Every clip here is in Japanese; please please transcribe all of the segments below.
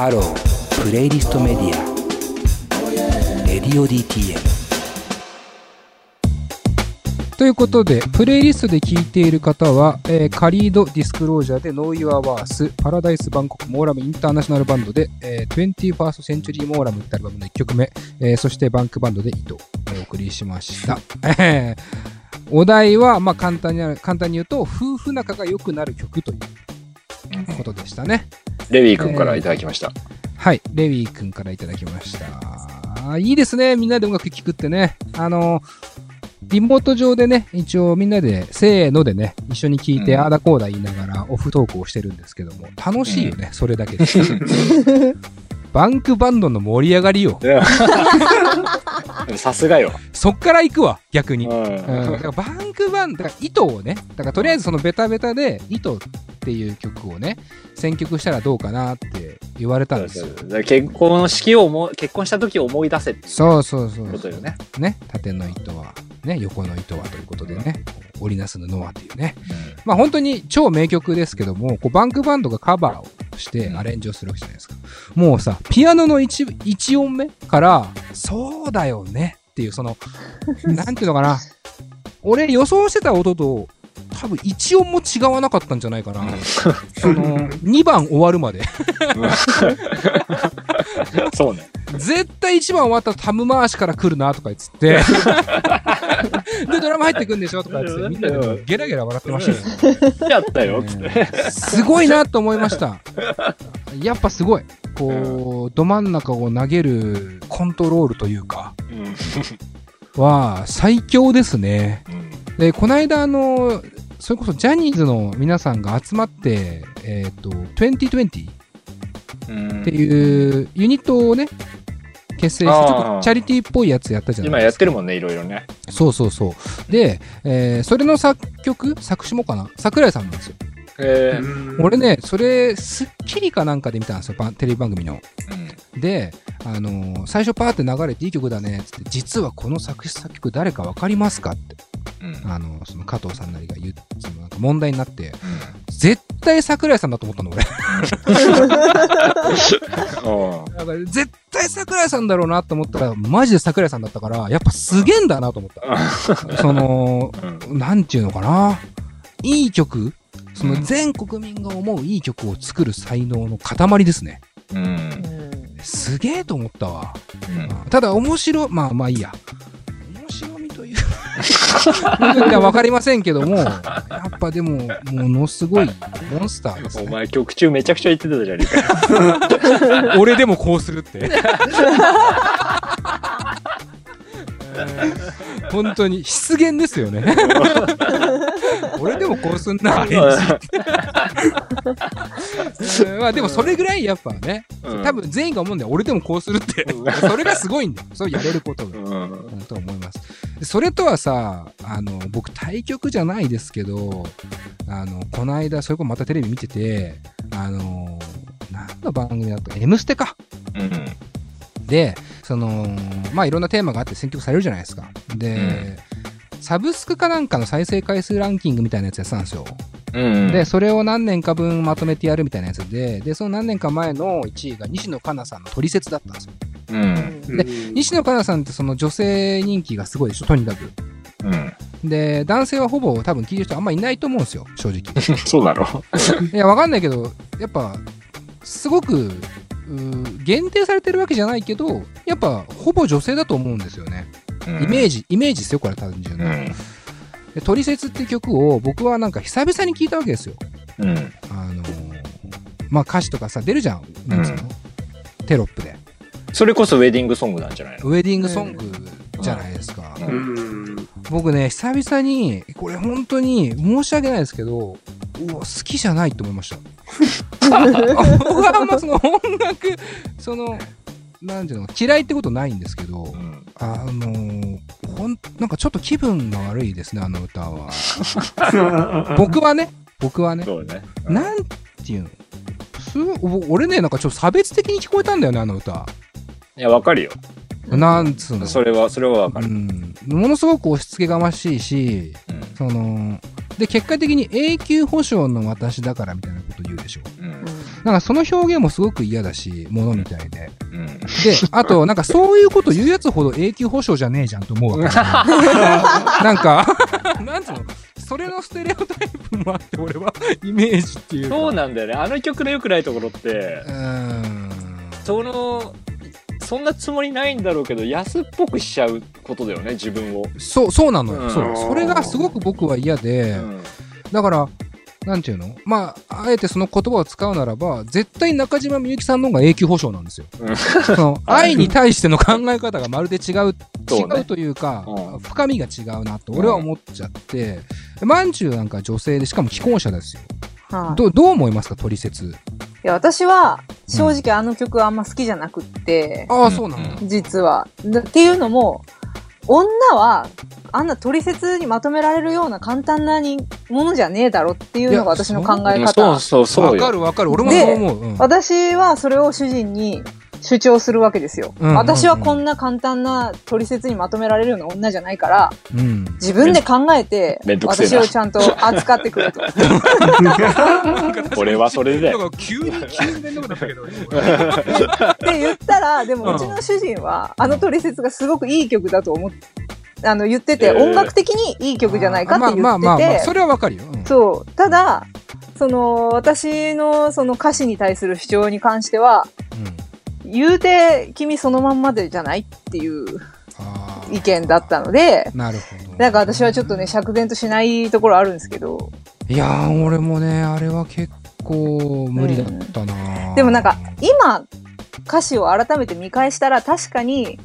ハロープレイリストメディアレディオ DTM ということで、プレイリストで聴いている方は、えー Khalid Disclosure で Know Your Worth、 Paradise Bangkok Molam International Band で、えー、21st Century モーラムってアルバムの1曲目、えーそして Bank Band で糸をお送りしました。お題は、まあ簡単に簡単に言うと、夫婦仲が良くなる曲ということでしたね。レビー君からいただきました。はい、レウィー君からいただきました。いいですね、みんなで音楽聴くってね。あの、リモート上でね、一応みんなで、せーのでね、一緒に聴いて、うんあーだこーだ言いながらオフトークをしてるんですけども、楽しいよね、それだけで。バンクバンドの盛り上がりよ。さすがよ。そっから行くわ、逆に。ううん、だからバンクバンド、だから糸をね、だからとりあえずそのベタベタで、糸っていう曲をね、選曲したらどうかなって言われたんですよ。結婚式を思い結婚した時を思い出せってそうそうそうことよね。ね、縦の糸は、ね、横の糸はということでね、織りなす布はというね。まあ本当に超名曲ですけども、こうバンクバンドがカバーをしてうんアレンジをするわけじゃないですか。もうさ、ピアノの 1, 一音目から、そうだよねっていう、その、なんていうのかな。俺予想してた音と、多分1音も違わなかったんじゃないかな。その、2番終わるまで。そうね。絶対1番終わったらタム回しから来るなとか言って。で、ドラマ入ってくんでしょとか言って、みんなでゲラゲラ笑ってましたよ。やったよ、つって。すごいなと思いました。やっぱすごい。こう、ど真ん中を投げるコントロールというか、は最強ですね。で、この間、あの、それこそジャニーズの皆さんが集まって、えっ、と、2020うんっていうユニットをね、結成して、ちょっとチャリティーっぽいやつやったじゃない今ですか。やってるもんね、いろいろね。そうそうそう。で、えーそれの作曲、作詞もかな？桜井さんなんですよ。え俺ね、それ、スッキリかなんかで見たんですよ、ばテレビ番組の。で、あのー最初パーって流れていい曲だねっつって、実はこの作詞作曲誰かわかりますかって、あのーその加藤さんなりが言う、そのなんか問題になって、絶対桜井さんだと思ったの、俺。だから絶対桜井さんだろうなと思ったら、マジで桜井さんだったから、やっぱすげえんだなと思った。その、なんていうのかな。いい曲その全国民が思ういい曲を作る才能の塊ですね。すげえと思ったわ。ただ面白、まあまあいいや。いや、わかりませんけども、やっぱでも、ものすごいモンスターですね。お前曲中めちゃくちゃ言ってたじゃねえか。俺でもこうするって。本当に失言ですよね。俺でもこうすんな、アレンジ。まあでもそれぐらいやっぱね、うん多分全員が思うんだよ。俺でもこうするって。それがすごいんだよ。そうやれることが。うんうんと思います。でそれとはさ、あの、僕対局じゃないですけど、あの、この間、それこそまたテレビ見てて、あの、何の番組だった？か、M ステか。で、その、まあいろんなテーマがあって選曲されるじゃないですか。で、サブスクかなんかの再生回数ランキングみたいなやつやってたんですよ。うんで、それを何年か分まとめてやるみたいなやつで、で、その何年か前の1位が西野カナさんのトリセツだったんですよ。うんで、西野カナさんってその女性人気がすごいでしょ、とにかく。うんで、男性はほぼ多分聞いてる人あんまいないと思うんですよ、正直。そうだろいや、わかんないけど、やっぱ、すごく、限定されてるわけじゃないけど、やっぱ、ほぼ女性だと思うんですよね。イメージ、イメージですよ、これ単純な。うんで、トリセツって曲を僕はなんか久々に聞いたわけですよ。うんあのーまあ歌詞とかさ、出るじゃん。なんつうの、テロップで。それこそウェディングソングなんじゃないの？ウェディングソングじゃないですか。ううん。僕ね、久々に、これ本当に申し訳ないですけど、好きじゃないと思いました。僕はあんまその音楽、その、なんていうの、嫌いってことないんですけど、うん。あのーほん、なんかちょっと気分が悪いですね、あの歌は。僕はね、僕はね、そうね。なんていうのすごいお俺ね、なんかちょっと差別的に聞こえたんだよね、あの歌。いやわかるよ。なんつうの。それはそれはわかる。うん、ものすごく押し付けがましいし、その、で、結果的に永久保証の私だからみたいなここと言うでしょ。うんなんかその表現もすごく嫌だし、ものみたいで。うんで、あと、なんかそういうこと言うやつほど永久保証じゃねえじゃんと思うわけ。なんか、なんつうの？それのステレオタイプもあって、俺は、イメージっていうか。そうなんだよね。あの曲の良くないところってう、ーん。その、そんなつもりないんだろうけど、安っぽくしちゃうことだよね、自分を。そう、そうなのよ。うんそう。それがすごく僕は嫌で、うんだから、なんていうの？まあ、あえてその言葉を使うならば、絶対中島みゆきさんの方が永久保証なんですよ。うんその 愛に対しての考え方がまるで違う、そうね違うというか、うん深みが違うなと俺は思っちゃって、まんじゅうなんか女性で、しかも既婚者ですよ。はいどうどう思いますか、取説。いや、私は、正直あの曲はあんま好きじゃなくって、ああ、そうなんだ。実は。だっていうのも、女は、あんな取説にまとめられるような簡単なにものじゃねえだろっていうのが私の考えうん方。そうそうそうわかよ。るわかる。俺もそう思う。うん私はそれを主人に主張するわけですよ。うんうんうん私はこんな簡単な取説にまとめられるような女じゃないから、うん。自分で考えて私をちゃんと扱ってくれと。俺はそれで急に、急に面倒くなったけど。って言ったら、でうんもうちの主人は、あの取説がすごくいい曲だと思って、あの、言ってて、えー音楽的にいい曲じゃないかって言ってて、まあまあまあまあ、それはわかるよ。うんそう。ただ、その、私のその歌詞に対する主張に関しては、言うて、君そのまんまでじゃないっていう意見だったので、なるほど。なんか私はちょっとね、釈然としないところあるんですけど、いやー、俺もね、あれは結構無理だったな、でもなんか、今、歌詞を改めて見返したら確かに、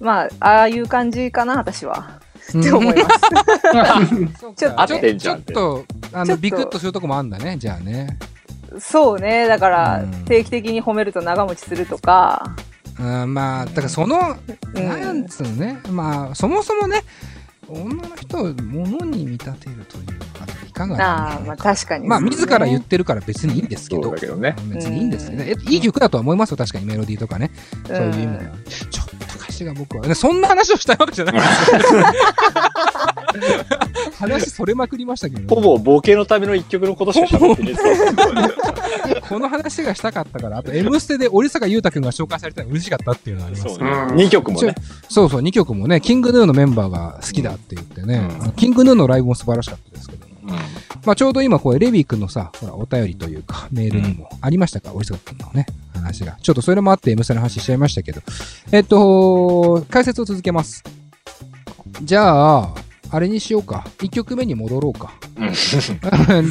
まあ、ああいう感じかな、私は。って思います。ちょっとちょっと、あの、ビクッとするとこもあんだね、じゃあね。そうね。だからうん、定期的に褒めると長持ちするとか、うん、まあ、だからその、うんなんつうのね、まあ、そもそもね、女の人を物に見立てるというのはいかがなああ、まあ確かに、まあ、自ら言ってるから別にいいんですけそうど。だけどね。別にいいんですけど、えいい曲だとは思いますよ、確かにメロディーとかね。うんそういう意味では。ちょっと歌詞が僕は、ねそんな話をしたいわけじゃないですよ。話それまくりましたけど、ほぼボケのための一曲のことしか喋ってねえ この話がしたかったから、あと、M ステで織坂優太くんが紹介されたの嬉しかったっていうのがありますね。ね。2曲もね。そうそう、2曲もね、キングヌーのメンバーが好きだって言ってね、うんキングヌーのライブも素晴らしかったですけど、うんまあちょうど今、これ、レビー君のさ、ほら、お便りというか、メールにもありましたか、織坂君のね、話が。ちょっとそれもあって、M ステの話しちゃいましたけど、えっと、解説を続けます。じゃあ、あれにしようか。1曲目に戻ろうか。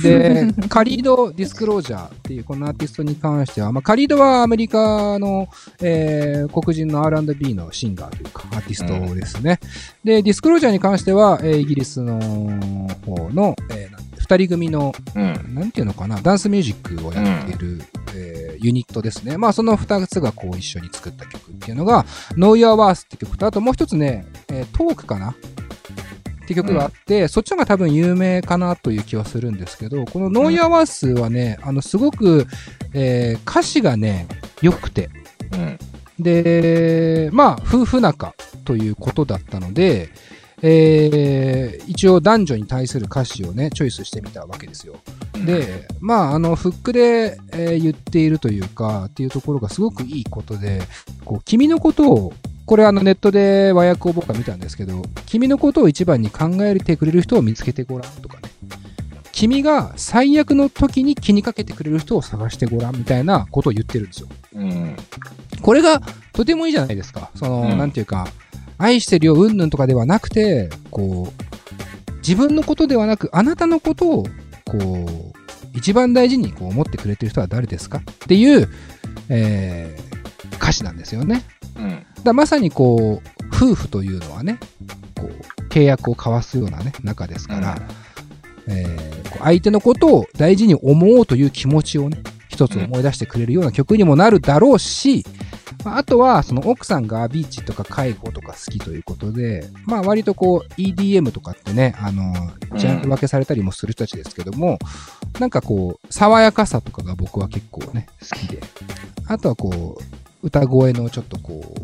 で、カリード・ディスクロージャーっていうこのアーティストに関しては、まあ、カリードはアメリカの、えー黒人の R&B のシンガーというか、アーティストですね。で、ディスクロージャーに関しては、えーイギリスの方の、えーなん二人組の、うん。なんていうのかな、ダンスミュージックをやっている、えーユニットですね。まあ、その二つがこう一緒に作った曲っていうのが、Know Your Worth って曲と、あともう一つね、えートークかなって曲があって、そっちの方が多分有名かなという気はするんですけど、この Know Your Worth はね、あの、すごく、えー歌詞がね、良くて、うん。で、まあ、夫婦仲ということだったので、えー一応男女に対する歌詞をね、チョイスしてみたわけですよ。で、まあ、あの、フックで、えー言っているというか、っていうところがすごくいいことで、こう、君のことを、これあのネットで和訳を僕は見たんですけど、君のことを一番に考えてくれる人を見つけてごらんとかね。君が最悪の時に気にかけてくれる人を探してごらんみたいなことを言ってるんですよ。うん。これがとてもいいじゃないですか。その、うんなんていうか、愛してるよ、うんぬんとかではなくて、こう、自分のことではなく、あなたのことを、こう、一番大事にこう思ってくれてる人は誰ですかっていう、えー歌詞なんですよね。うん。だまさにこう、夫婦というのはね、こう、契約を交わすようなね、仲ですから、えーこう相手のことを大事に思おうという気持ちをね、一つ思い出してくれるような曲にもなるだろうし、まああとは、その奥さんがビーチとか介護とか好きということで、まあ割とこう EDM とかってね、あの、ジャンル分けされたりもする人たちですけども、なんかこう、爽やかさとかが僕は結構ね、好きで。あとはこう、歌声のちょっとこ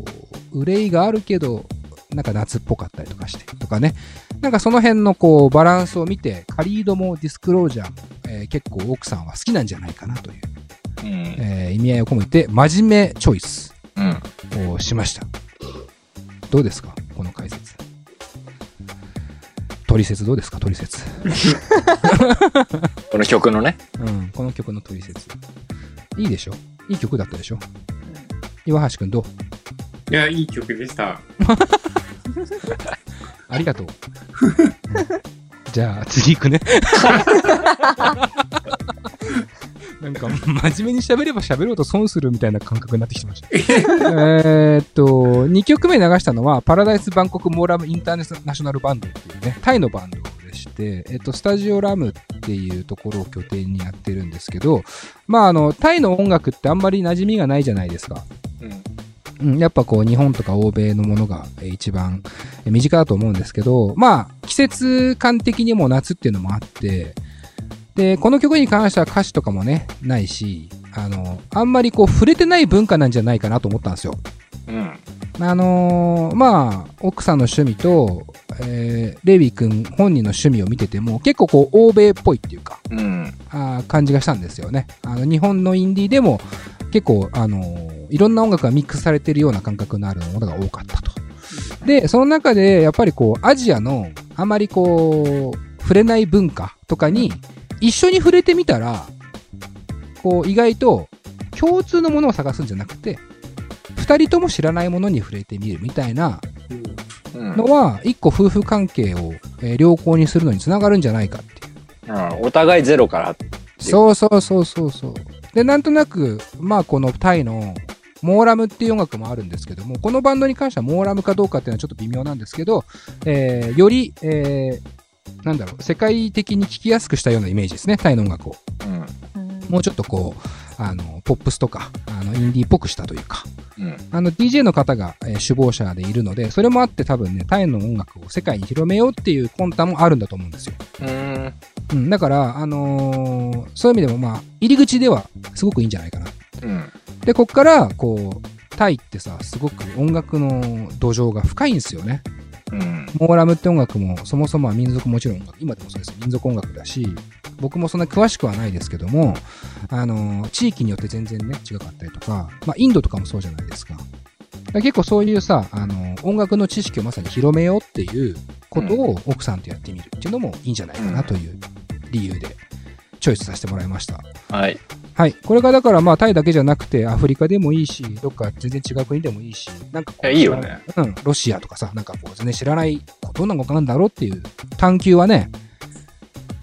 う、憂いがあるけど、なんか夏っぽかったりとかして、とかね。なんかその辺のこう、バランスを見て、カリードもディスクロージャー、えー結構奥さんは好きなんじゃないかなという、うん。えー意味合いを込めて、真面目チョイスうん。をしました。どうですか？この解説。取説どうですか？取説。この曲のね。うん、この曲の取説。いいでしょ？いい曲だったでしょ？岩橋くんどう？いや、いい曲でした。ありがとう。うんじゃあ、次行くね。なんか、真面目に喋れば喋ろうと損するみたいな感覚になってきてました。えーっと、2曲目流したのは、パラダイス・バンコク・モーラム・インターナショナル・バンドっていうね、タイのバンドでして、えっと、スタジオラムっていうところを拠点にやってるんですけど、まあ、あの、タイの音楽ってあんまり馴染みがないじゃないですか。うん。うん、やっぱこう日本とか欧米のものがえー一番えー身近だと思うんですけど、まあ季節感的にも夏っていうのもあって、で、この曲に関しては歌詞とかもね、ないし、あの、あんまりこう触れてない文化なんじゃないかなと思ったんですよ。うん。あのーまあ、奥さんの趣味と、えーレビー君本人の趣味を見てても結構こう欧米っぽいっていうか、うん。あー感じがしたんですよね。あの日本のインディーでも結構、あのーいろんな音楽がミックスされてるような感覚のあるものが多かったと。で、その中でやっぱりこうアジアのあまりこう触れない文化とかに一緒に触れてみたら、こう意外と共通のものを探すんじゃなくて、二人とも知らないものに触れてみるみたいなうんのは、一個夫婦関係をえー良好にするのにつながるんじゃないかっていう。うんお互いゼロから。そうそうそうそうそう。で、なんとなく、まあこのタイのモーラムっていう音楽もあるんですけども、このバンドに関してはモーラムかどうかっていうのはちょっと微妙なんですけど、えーより、えーなんだろう、世界的に聴きやすくしたようなイメージですね、タイの音楽を。うん。うんもうちょっとこう、あの、ポップスとか、あの、インディーっぽくしたというか、うん。あの、DJ の方が、えー首謀者でいるので、それもあって多分ね、タイの音楽を世界に広めようっていう魂胆もあるんだと思うんですよ。うん。うん、だから、あのーそういう意味でもまあ、入り口ではすごくいいんじゃないかな。うん。で、こっから、こう、タイってさ、すごく音楽の土壌が深いんですよね。うん。モーラムって音楽も、そもそもは民族もちろん今でもそうです民族音楽だし、僕もそんな詳しくはないですけども、あのー地域によって全然ね、違かったりとか、まあ、インドとかもそうじゃないですか。だから結構そういうさ、あのー音楽の知識をまさに広めようっていうことを奥さんとやってみるっていうのもいいんじゃないかなという理由でチョイスさせてもらいました。はい。はい。これがだからまあタイだけじゃなくてアフリカでもいいし、どっか全然違う国でもいいし、なんかこういやいいよね。うん、ロシアとかさ、なんかこう全然知らない、どんなことなんだろうっていう探求はね、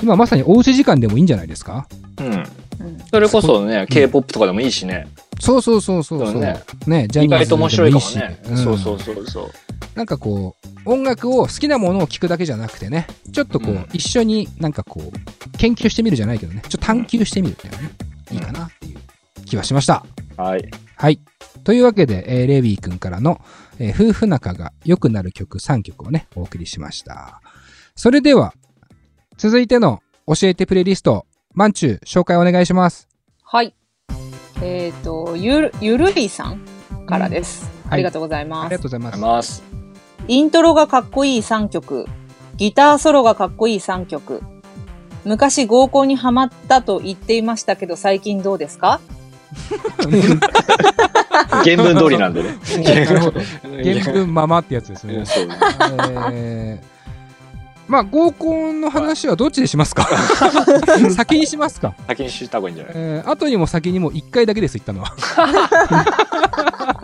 今まさにおうち時間でもいいんじゃないですか？うん。うんそれこそね、K-POP とかでもいいしね。そうそうそうそうそう。そうねねジャニーズ意外と面白いかもでね。いいしそうそうそうそう。なんかこう、音楽を好きなものを聴くだけじゃなくてね、ちょっとこう、うん一緒になんかこう、研究してみるじゃないけどね、ちょっと探求してみるっていうのはね、いいかなっていう気はしました。はい。はい。というわけで、えーレビー君からの、えー夫婦仲が良くなる曲3曲をね、お送りしました。それでは、続いての教えてプレイリスト、マンチュー、紹介お願いします。はい。えっ、と、ゆる、ゆるいさんからです。いありがとうございあます。りがとうございまありす。がとうございます。イントロがかっこいい3曲。ギターソロがかっこいい3曲。昔合コンにハマったと言っていましたけど、最近どうですか？原文通りなんでね。原文ままってやつですねえーまあ、合コンの話はどっちでしますか？先にしますか？先に知った方がいいんじゃない？えー後にも先にも1回だけです、言ったのは。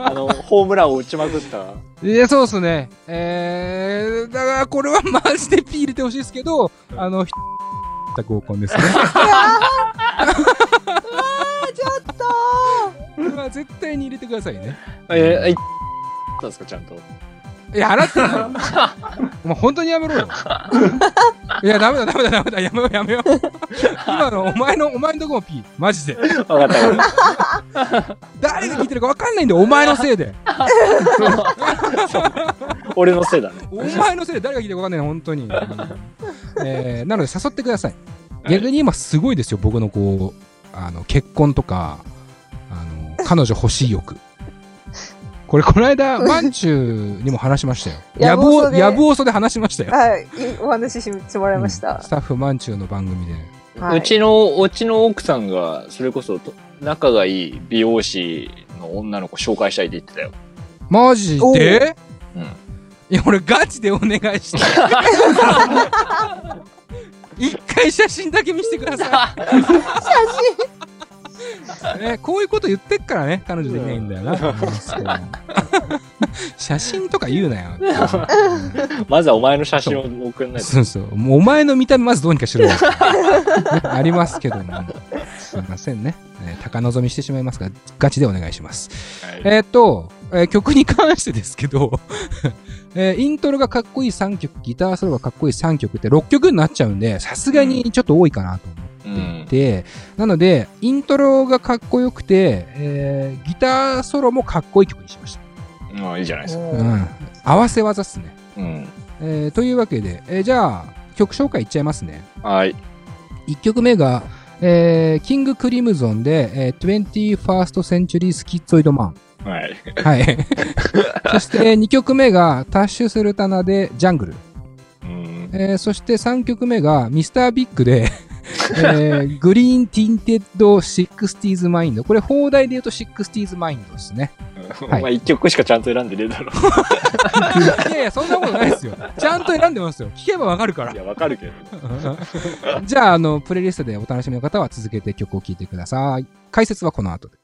あの、ホームランを打ちまくった。いや、そうっすね。えー、だからこれはマジでピー入れてほしいですけど、あの、ひった合コンですね。ちょっとこれは絶対に入れてくださいね。えー、い ったんですか、ちゃんと。いや、払ってない。お前本当にやめろよ。いや、ダメだ、ダメだ、ダメだ、やめよう、やめよう。今の、お前の、お前のとこもピー。マジで。わかったわかった。誰が聞いてるか分かんないんだよ、お前のせいで。俺のせいだね。お前のせいで誰が聞いてるか分かんないの、本当に。えー、なので誘ってください。逆に今すごいですよ、僕のこう、あの、結婚とか、あの、彼女欲しい欲。これ、この間、マンチューにも話しましたよ。ややぶお、やぶおそで話しましたよ。はい、お話ししてもらいました。うんスタッフマンチューの番組で。はいうちの、うちの奥さんが、それこそと、仲がいい美容師の女の子紹介したいって言ってたよ。マジおでうん。いや、俺ガチでお願いして。一回写真だけ見せてください。ね、こういうこと言ってっからね、彼女できないんだよな。写真とか言うなよ。まずはお前の写真を送んないと。そうそう。お前の見た目まずどうにかしろよ。ありますけども。すいませんね。えー高望みしてしまいますが、ガチでお願いします。はいえーっと、えー曲に関してですけど、えーイントロがかっこいい3曲、ギターソロがかっこいい3曲って6曲になっちゃうんで、さすがにちょっと多いかなと思うん。っていて、なので、イントロがかっこよくて、えーギターソロもかっこいい曲にしました。まあいいじゃないですか。うん。合わせ技っすね。うん。えーというわけで、えーじゃあ、曲紹介いっちゃいますね。はい。1曲目が、えーキングクリムゾンで、えー、21st Century スキッツォイドマン。はい。はい。そして2曲目がタッシュスルタナでジャングル。うん。えーそして3曲目がミスタービッグで、えーグリーンティンテッド 60s マインド。これ邦題で言うと 60s マインドですね。お前一曲しかちゃんと選んでねえだろ。いやいや、そんなことないですよ。ちゃんと選んでますよ。聞けばわかるから。いや、わかるけど。じゃあ、あの、プレイリストでお楽しみの方は続けて曲を聴いてください。解説はこの後で。